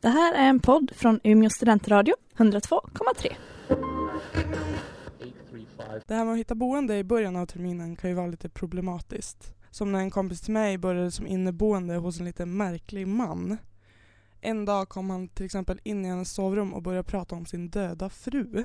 Det här är en podd från Umeå studentradio, 102,3. Det här med att hitta boende i början av terminen kan ju vara lite problematiskt. Som när en kompis till mig började som inneboende hos en lite märklig man. En dag kom han till exempel in i hennes sovrum och började prata om sin döda fru.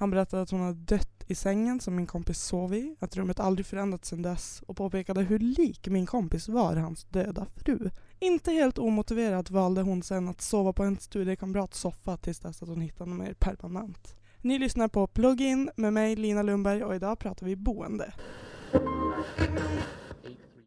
Han berättade att hon hade dött i sängen som min kompis sov i, att rummet aldrig förändrats sedan dess och påpekade hur lik min kompis var hans döda fru. Inte helt omotiverat valde hon sen att sova på en studiekamrats soffa tills dess att hon hittade något mer permanent. Ni lyssnar på Plugin med mig Lina Lundberg och idag pratar vi boende.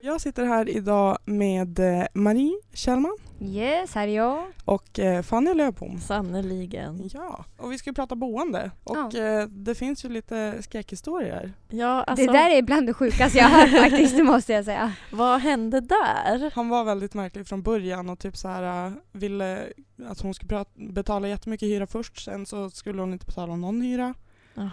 Jag sitter här idag med eh, Marie Kjellman Yes, här är jag. och eh, Fanny Löfbom. Sannerligen. Ja, och vi ska prata boende. Och eh, det finns ju lite skräckhistorier. Ja, alltså, det där är bland det sjukaste jag har faktiskt, det måste jag säga. vad hände där? Han var väldigt märklig från början och typ så här ville att hon skulle betala jättemycket hyra först, sen så skulle hon inte betala någon hyra. Ah,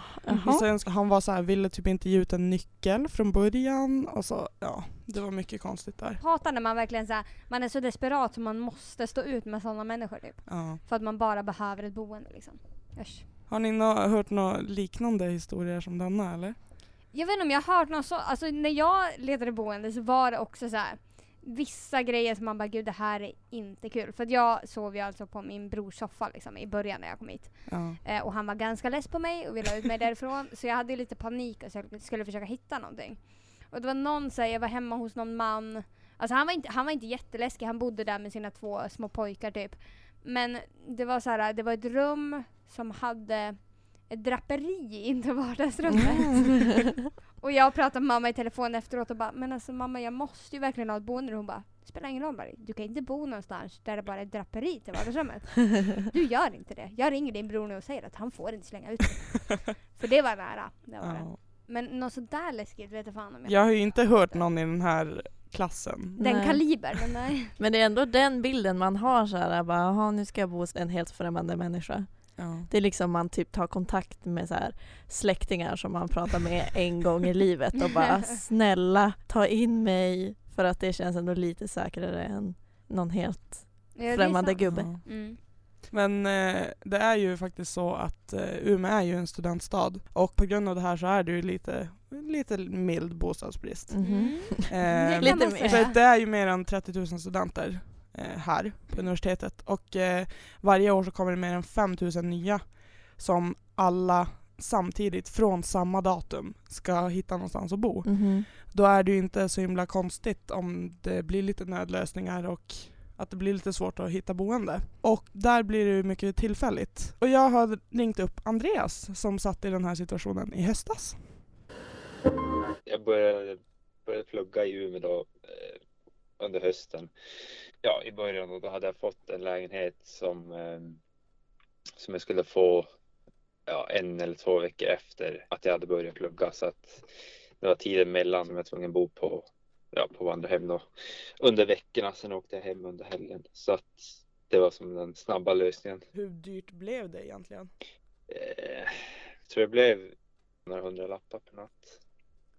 Och sen han var så här, ville typ inte ge ut en nyckel från början och så, ja, det var mycket konstigt där. Hatar när man verkligen så här, man är så desperat så man måste stå ut med sådana människor typ. Ja. För att man bara behöver ett boende liksom. Usch. Har ni nå- hört några liknande historier som denna eller? Jag vet inte om jag har hört något så, alltså när jag letade boende så var det också så här. Vissa grejer som man bara gud det här är inte kul. För att jag sov ju alltså på min brors soffa liksom i början när jag kom hit. Ja. Eh, och han var ganska less på mig och ville ha ut mig därifrån. Så jag hade lite panik och så jag skulle försöka hitta någonting. Och det var någon, så här, jag var hemma hos någon man. Alltså han var inte, han var inte jätteläskig, han bodde där med sina två små pojkar typ. Men det var så här, det var ett rum som hade ett draperi in till vardagsrummet. och jag pratade med mamma i telefon efteråt och bara Men alltså mamma jag måste ju verkligen ha ett boende. Och hon bara Det spelar ingen roll Marie, du kan inte bo någonstans där det bara är draperi till vardagsrummet. Du gör inte det. Jag ringer din bror nu och säger att han får inte slänga ut dig. För det var nära. Det var det. Men något sådär läskigt vet jag fan om jag Jag har ju inte hört någon i den här klassen. Den Nej. kaliber, men nej. Men det är ändå den bilden man har så här, bara, "Jaha, nu ska jag bo hos en helt främmande människa. Ja. Det är liksom man typ tar kontakt med så här släktingar som man pratar med en gång i livet och bara snälla ta in mig för att det känns ändå lite säkrare än någon helt Ja, främmande gubbe. Ja. Mm. Men eh, det är ju faktiskt så att eh, Umeå är ju en studentstad och på grund av det här så är det ju lite, lite mild bostadsbrist. Mhm. Mm. Eh, Lite mer. För det är ju mer än 30 000 studenter här på universitetet och eh, varje år så kommer det mer än 5 000 nya som alla samtidigt från samma datum ska hitta någonstans att bo. Mhm. Då är det ju inte så himla konstigt om det blir lite nödlösningar och att det blir lite svårt att hitta boende. Och där blir det ju mycket tillfälligt. Och jag har ringt upp Andreas som satt i den här situationen i höstas. jag började, började plugga i Umeå då, eh, under hösten. Ja, i början och då hade jag fått en lägenhet som, eh, som jag skulle få ja, en eller två veckor efter att jag hade börjat plugga. Så att det var tiden mellan som jag var tvungen att bo på, ja, på vandrarhem då. Under veckorna, sen åkte jag hem under helgen. Så att det var som den snabba lösningen. Hur dyrt blev det egentligen? Eh, jag tror det blev några hundra lappar per natt.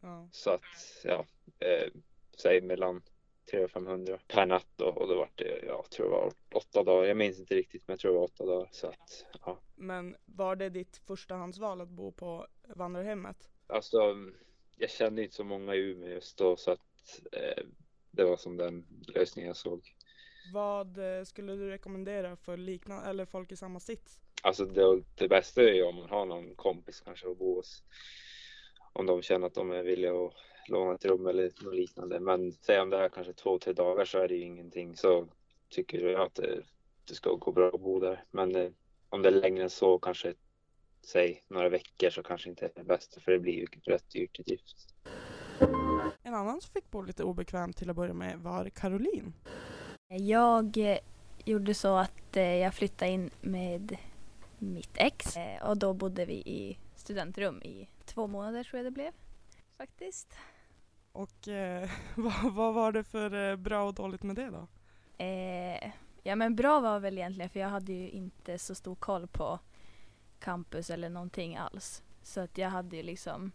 Ja. Så att, ja, eh, säg mellan 300 och 500 per natt då, och då var det, jag tror det var åtta dagar. Jag minns inte riktigt, men jag tror det var åtta dagar. Så att, ja. Men var det ditt förstahandsval att bo på vandrarhemmet? Alltså, jag kände inte så många i Umeå just då, så att eh, det var som den lösningen jag såg. Vad eh, skulle du rekommendera för liknande, eller folk i samma sits? Alltså det, det bästa är ju om man har någon kompis kanske att bo hos. Om de känner att de är villiga att låna ett rum eller något liknande. Men säg om det är kanske två, tre dagar så är det ju ingenting. Så tycker jag att det, det ska gå bra att bo där. Men eh, om det är längre än så, kanske säg några veckor så kanske inte är det bästa. För det blir ju rätt dyrt i drift. En annan som fick bo lite obekvämt till att börja med var Caroline. Jag eh, gjorde så att eh, jag flyttade in med mitt ex eh, och då bodde vi i studentrum i två månader tror jag det blev. Faktiskt. Och eh, vad, vad var det för eh, bra och dåligt med det då? Eh, ja men bra var väl egentligen för jag hade ju inte så stor koll på campus eller någonting alls. Så att jag hade ju liksom,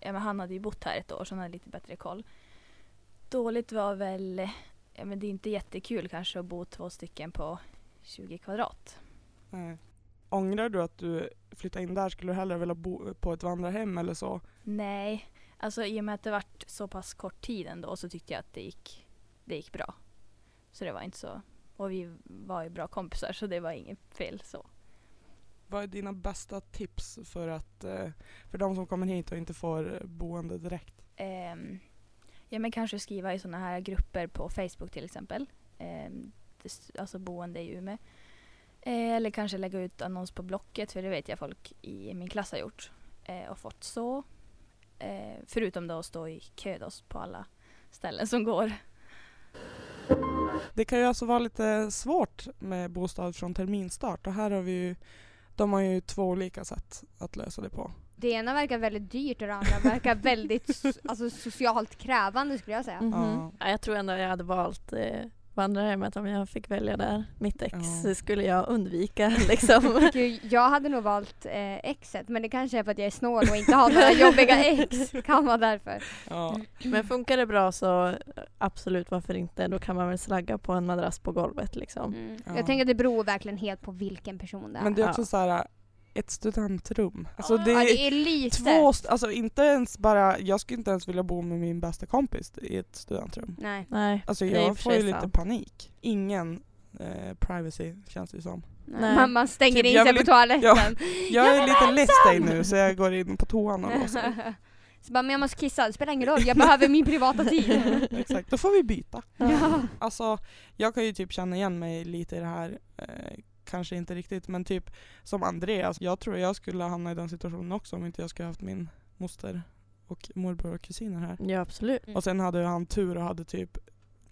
ja men han hade ju bott här ett år så han hade lite bättre koll. Dåligt var väl, ja men det är inte jättekul kanske att bo två stycken på 20 kvadrat. Nej. Ångrar du att du flyttade in där? Skulle du hellre vilja bo på ett vandrarhem eller så? Nej, alltså i och med att det varit så pass kort tid ändå så tyckte jag att det gick, det gick bra. Så det var inte så, och vi var ju bra kompisar så det var inget fel så. Vad är dina bästa tips för att eh, för de som kommer hit och inte får boende direkt? Ehm, ja men kanske skriva i sådana här grupper på Facebook till exempel. S- alltså boende i Umeå. Eh, eller kanske lägga ut annons på Blocket för det vet jag folk i min klass har gjort. Eh, och fått så. Eh, förutom då att stå i kö då på alla ställen som går. Det kan ju alltså vara lite svårt med bostad från terminstart och här har vi ju de har ju två olika sätt att lösa det på. Det ena verkar väldigt dyrt och det andra verkar väldigt so- alltså, socialt krävande skulle jag säga. Mhm. Ja. Ja, jag tror ändå jag hade valt eh, vandrarhemmet om jag fick välja där. Mitt ex Ja. skulle jag undvika liksom. Gud, jag hade nog valt eh, exet men det kanske är för att jag är snål och inte har några jobbiga ex. Kan vara därför. Ja. Men funkar det bra så absolut varför inte. Då kan man väl slagga på en madrass på golvet liksom. Mm. Ja. Jag tänker att det beror verkligen helt på vilken person det är. Men det är också Ja. så här ett studentrum. Alltså det ja, är det är lite. två, alltså inte ens bara, jag skulle inte ens vilja bo med min bästa kompis i ett studentrum. Nej. Nej, Alltså jag får ju lite sant. panik. Ingen eh, privacy känns det som. Nej. Man stänger Typ, in sig på toaletten. ja, Jag, Jag är lite less dig nu så jag går in på toan och låser. Så bara, men jag måste kissa, det spelar ingen roll, jag behöver min privata tid. Exakt, då får vi byta. ja. Alltså jag kan ju typ känna igen mig lite i det här. Eh, kanske inte riktigt men typ som Andreas. Jag tror jag skulle hamna i den situationen också om inte jag skulle haft min moster och morbror och kusiner här. ja absolut. Mm. Och sen hade ju han tur och hade typ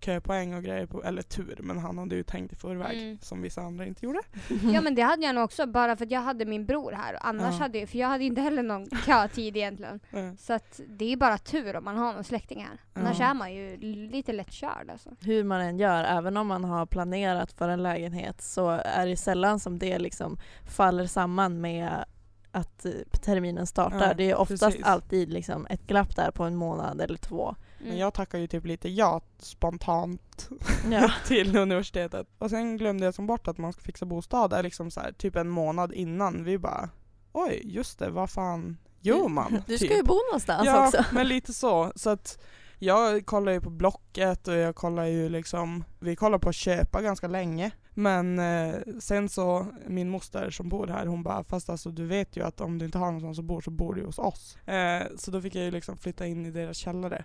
köpoäng och grejer på, eller tur, men han hade ju tänkt i förväg Mm. som vissa andra inte gjorde. ja men det hade jag nog också bara för att jag hade min bror här och annars Ja. hade jag, för jag hade inte heller någon kötid egentligen. Eh, Så att det är bara tur om man har någon släkting här. Annars Ja. är man ju lite lätt körd alltså. Hur man än gör, även om man har planerat för en lägenhet så är det sällan som det liksom faller samman med att eh, terminen startar. Ja, det är oftast precis. alltid liksom ett glapp där på en månad eller två. Mm. Men jag tackar ju typ lite ja spontant Ja. till universitetet. Och sen glömde jag som bort att man ska fixa bostad är liksom så här, typ en månad innan. Vi bara oj just det, vad fan gör man? Du ska typ. ju bo någonstans ja, också. men lite så. Så att jag kollar ju på Blocket och jag kollar ju liksom, vi kollar på att köpa ganska länge. Men eh, sen så, min moster som bor här, hon bara fast alltså du vet ju att om du inte har någonstans att bo så bor du hos oss. Eh, så då fick jag ju liksom flytta in i deras källare.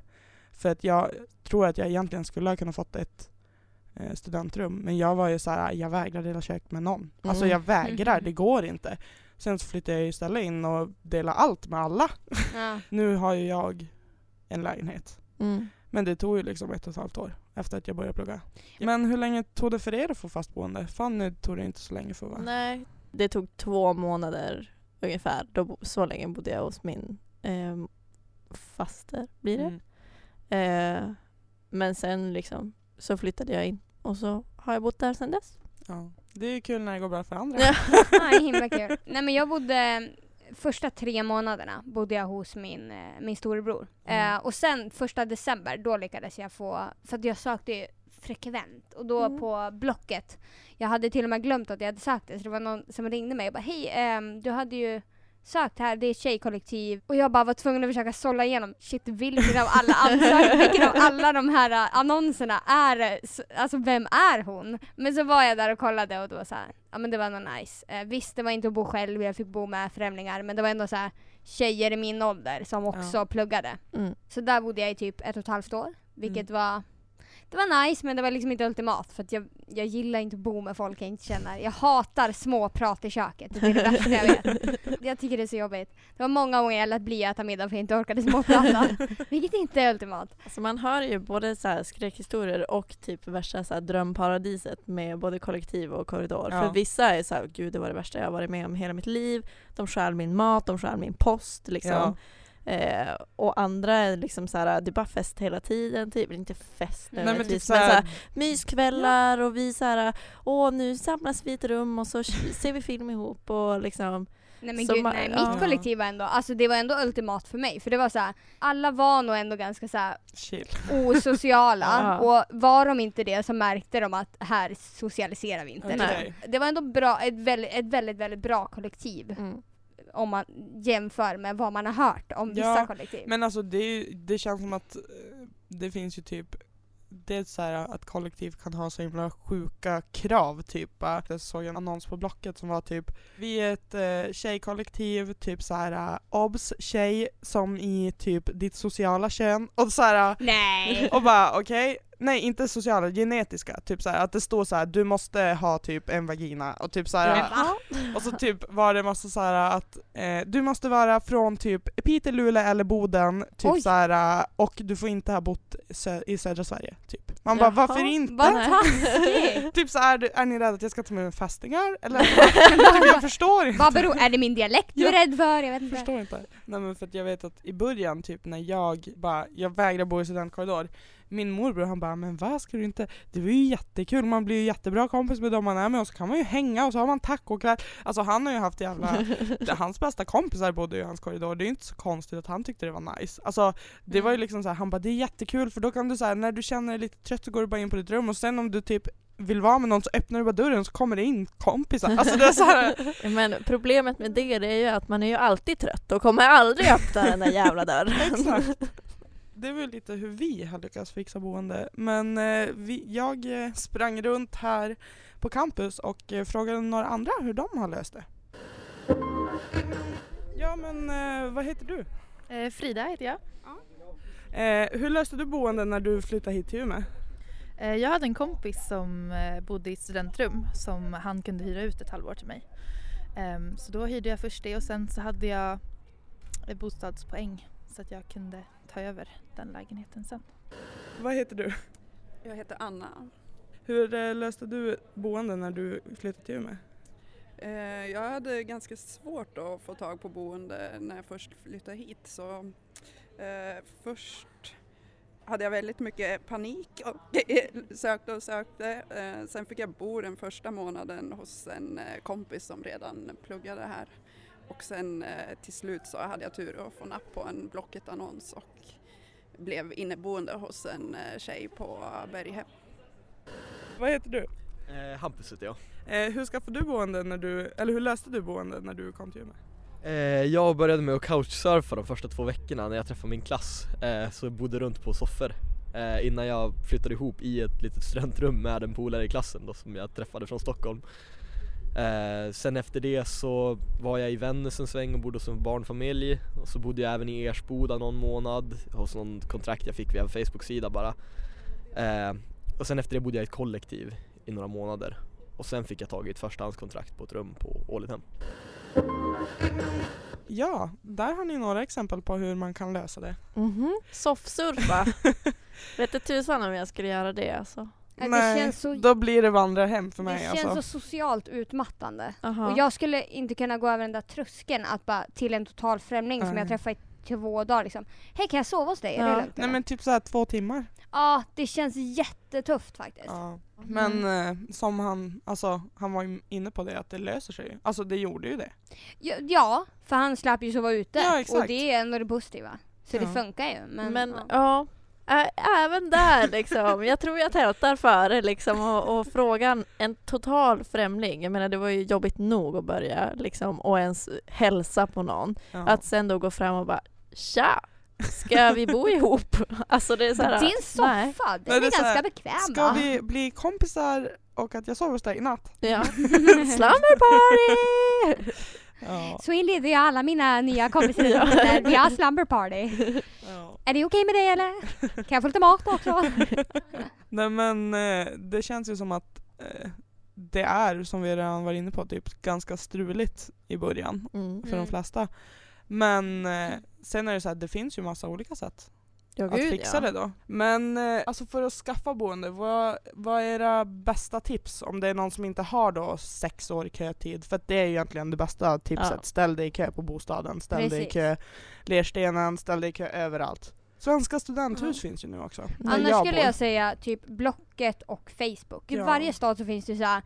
För att jag tror att jag egentligen skulle ha kunnat fått ett eh, studentrum. Men jag var ju så här, jag vägrar dela kök med någon. Alltså Mm. jag vägrar, det går inte. Sen så flyttade jag istället in och delade allt med alla. Ja. Nu har ju jag en lägenhet. Mm. Men det tog ju liksom ett och ett halvt år efter att jag började plugga. Men hur länge tog det för er att få fast boende? Fanny tog det inte så länge för va? Nej, det tog två månader ungefär. Då, så länge bodde jag hos min eh, faster, blir det. Mm. Eh, men sen liksom så flyttade jag in och så har jag bott där sedan dess. Ja. Det är kul när det går bra för andra. Ja. Himla kul. Nej men jag bodde, första tre månaderna bodde jag hos min, eh, min storebror. Mm. Eh, och sen första december, då lyckades jag få, för att jag sökte ju frekvent och då Mm. på Blocket. Jag hade till och med glömt att jag hade sökt det så det var någon som ringde mig och bara hej, ehm, du hade ju sökt här, det är ett tjejkollektiv och jag bara var tvungen att försöka sålla igenom, shit vilken av alla ansökningar, vilken av alla de här eh, annonserna är, s- alltså vem är hon? Men så var jag där och kollade och då så här, ja men det var nog nice. Eh, visst det var inte att bo själv, jag fick bo med främlingar men det var ändå så här tjejer i min ålder som också pluggade. Mm. Så där bodde jag i typ ett och ett halvt år, vilket var det var nice men det var liksom inte ultimat för att jag, jag gillar inte att bo med folk jag inte känner. Jag hatar små prat i köket, det är det värsta jag vet. Jag tycker det är så jobbigt. Det var många gånger jag lät bli att äta middag för jag inte orkade småprata. vilket inte är ultimat. Alltså man hör ju både så här skräckhistorier och typ värsta så här drömparadiset med både kollektiv och korridor. Ja. För vissa är så här, gud det var det värsta jag har varit med om hela mitt liv. De stjäl min mat, de stjäl min post liksom. Ja. Eh, och andra är liksom så här, det är bara fest hela tiden, typ. Inte fest Nej men typ nödvändigtvis, men så såhär, här, myskvällar och vi så här, åh nu samlas vi i ett rum och så ser vi film ihop och liksom Nej men Som gud man- nej, mitt kollektiv var ändå, alltså det var ändå ultimat för mig. För det var så här, alla var nog ändå ganska så här Chill. osociala. Ja. Och var de inte det så märkte de att här socialiserar vi inte. Liksom. Det var ändå bra, ett, väldigt, ett väldigt, väldigt bra kollektiv. Mm. Om man jämför med vad man har hört om vissa Ja, kollektiv. Men alltså det, det känns som att eh, det finns ju typ det är så här att kollektiv kan ha så himla sjuka krav typ. bara. Jag såg en annons på Blocket som var typ Vi är ett eh, tjejkollektiv, typ så här uh, obs tjej som i typ ditt sociala kön och så här Nej! och bara okej, nej inte sociala, genetiska. Typ så här att det står så här du måste ha typ en vagina och typ så här va? och så typ var det massa så här att eh, du måste vara från typ Piteå, Luleå eller Boden typ Oj. så här, eh, och du får inte ha bott sö- i södra Sverige. Typ. Man bara Jaha. varför inte? Typ så är, du- är ni rädda att jag ska ta med mig fästingar? Eller? typ, jag förstår inte. Vad beror, är det min dialekt du är rädd för? Jag vet inte. förstår inte. Nej men för att jag vet att i början typ när jag bara, jag vägrar bo i studentkorridor min morbror han bara, men vad ska du inte, det var ju jättekul, man blir ju jättebra kompis med dem man är med och så kan man ju hänga och så har man tacokväll. Alltså han har ju haft jävla, hans bästa kompisar bodde ju i hans korridor, det är ju inte så konstigt att han tyckte det var nice. Alltså det var ju liksom så här, han bara det är jättekul för då kan du här, när du känner dig lite trött så går du bara in på ditt rum och sen om du typ vill vara med någon så öppnar du bara dörren så kommer det in kompisar. Alltså det är så här, Men problemet med det, det är ju att man är ju alltid trött och kommer aldrig öppna den där jävla dörren. Exakt. Det är väl lite hur vi har lyckats fixa boende. Men eh, vi, jag eh, sprang runt här på campus och eh, frågade några andra hur de har löst det. Ja men eh, vad heter du? Eh, Frida heter jag. Eh, hur löste du boende när du flyttade hit till Umeå? Jag hade en kompis som bodde i studentrum som han kunde hyra ut ett halvår till mig. Ehm, så då hyrde jag först det och sen så hade jag bostadspoäng så att jag kunde ta över den lägenheten sen. Vad heter du? Jag heter Anna. Hur eh, löste du boende när du flyttade till Umeå? Eh, Jag hade ganska svårt att få tag på boende när jag först flyttade hit så eh, först hade jag väldigt mycket panik och sökte och sökte. Eh, Sen fick jag bo den första månaden hos en kompis som redan pluggade här. Och sen eh, till slut så hade jag tur att få napp på en Blocket-annons och blev inneboende hos en eh, tjej på Berghem. Vad heter du? Eh, Hampus heter jag. Eh, hur skaffade du boende när du, eller hur löste du boende när du kom till Umeå? Eh, jag började med att couchsurfa de första två veckorna när jag träffade min klass. Eh, så jag bodde runt på soffor. Innan jag flyttade ihop i ett litet studentrum med en polare i klassen då, som jag träffade från Stockholm. Eh, sen efter det så var jag i Vännäs en sväng och bodde hos en barnfamilj. Och så bodde jag även i Ersboda någon månad hos någon kontrakt jag fick via en Facebook-sida bara. Eh, och sen efter det bodde jag i ett kollektiv i några månader. Och sen fick jag tag i ett förstahandskontrakt på ett rum på Ålidhem. Ja, där har ni några exempel på hur man kan lösa det. Mhm. Soffsurfa. Vet du tusan om jag skulle göra det alltså. Ja, det Nej, känns så- då blir det vandrarhem för Det mig känns alltså. så socialt utmattande. Aha. Och jag skulle inte kunna gå över den där tröskeln att bara till en total främling som Nej. jag träffade i två dagar liksom. Hej kan jag sova hos dig? Är det Ja. lugnt? Nej eller? men typ så här två timmar. Ja, det känns jättetufft faktiskt. Ja. Men eh, som han, alltså han var ju inne på det att det löser sig ju. Alltså det gjorde ju det. Ja, ja för han slapp ju sova ute Ja, och exakt. det är ändå det positiva. Så det Ja. funkar ju. Men, Men ja. ja, även där liksom. Jag tror jag tältar före liksom och, och frågan en total främling. Jag menar det var ju jobbigt nog att börja liksom och ens hälsa på någon. Ja. Att sen då gå fram och bara Tja! Ska vi bo ihop? Alltså det är så här, Din nej. soffa, den Men är, det är ganska här, bekväm Ska va? vi bli kompisar och att jag sover hos dig i natt? Ja. Slumber party! Ja. Så inleder jag alla mina nya kompisar Ja. vi har slumber party. ja. Är det okej med det eller? Kan jag få lite mat också? Nej men eh, det känns ju som att eh, det är, som vi redan var inne på, typ ganska struligt i början Mm. för de Mm. flesta. Men eh, sen är det så här, det finns ju massa olika sätt Ja, att gud, fixa ja. det då. Men eh, alltså för att skaffa boende, vad, vad är era bästa tips om det är någon som inte har då sex år kötid? För att det är ju egentligen det bästa tipset. Ja. Ställ dig i kö på bostaden, ställ dig i Precis. kö Lerstenen, ställ dig i kö överallt. Svenska studenthus Ja. finns ju nu också. Annars skulle bor. jag säga typ Blocket och Facebook. I Ja. varje stad så finns det så här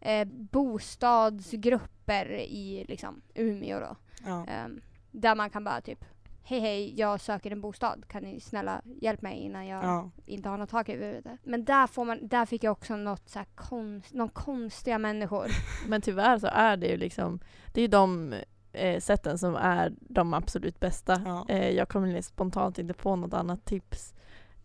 eh, bostadsgrupper i liksom Umeå då. Ja. Ehm, där man kan bara typ Hej hej, jag söker en bostad. Kan ni snälla hjälpa mig innan jag Ja. inte har något tak över huvudet? Men där, får man, där fick jag också något så här konst, någon konstiga människor. Men tyvärr så är det ju liksom, det är ju de eh, sätten som är de absolut bästa. Ja. Eh, jag kommer spontant inte på något annat tips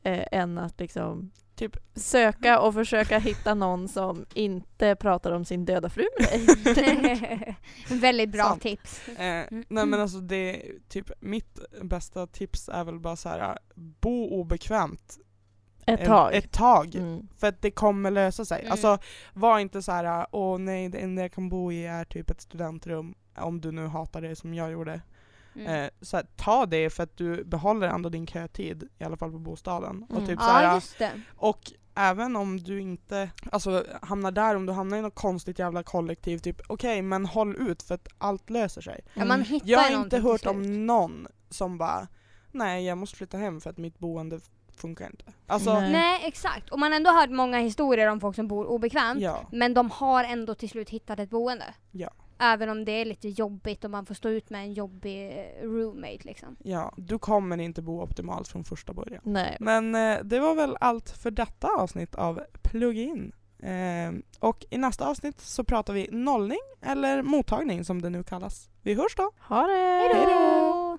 eh, än att liksom Typ. söka och försöka hitta någon som inte pratar om sin döda fru med dig. Väldigt bra Sant. tips. Eh, nej men alltså det, typ mitt bästa tips är väl bara så här: bo obekvämt Ett tag. ett tag. Mm. För att det kommer lösa sig. Mm. Alltså var inte så här: åh nej det enda jag kan bo i är typ ett studentrum. Om du nu hatar det som jag gjorde. Mm. Eh, så här, ta det för att du behåller ändå din kötid, i alla fall på bostaden. Och, Mm. typ så ja, här, just det. och även om du inte alltså, hamnar där, om du hamnar i något konstigt jävla kollektiv, typ okej men håll ut för att allt löser sig. Ja, man hittar Jag har inte hört om någon som bara nej jag måste flytta hem för att mitt boende funkar inte. Alltså, Nej. Nej, exakt. Och man har ändå hört många historier om folk som bor obekvämt. ja. Men de har ändå till slut hittat ett boende. Ja. Även om det är lite jobbigt och man får stå ut med en jobbig eh, roommate liksom. Ja, du kommer inte bo optimalt från första början. Nej. Men eh, det var väl allt för detta avsnitt av Plug-in. Eh, och i nästa avsnitt så pratar vi nollning eller mottagning som det nu kallas. Vi hörs då! Ha det! Hej då!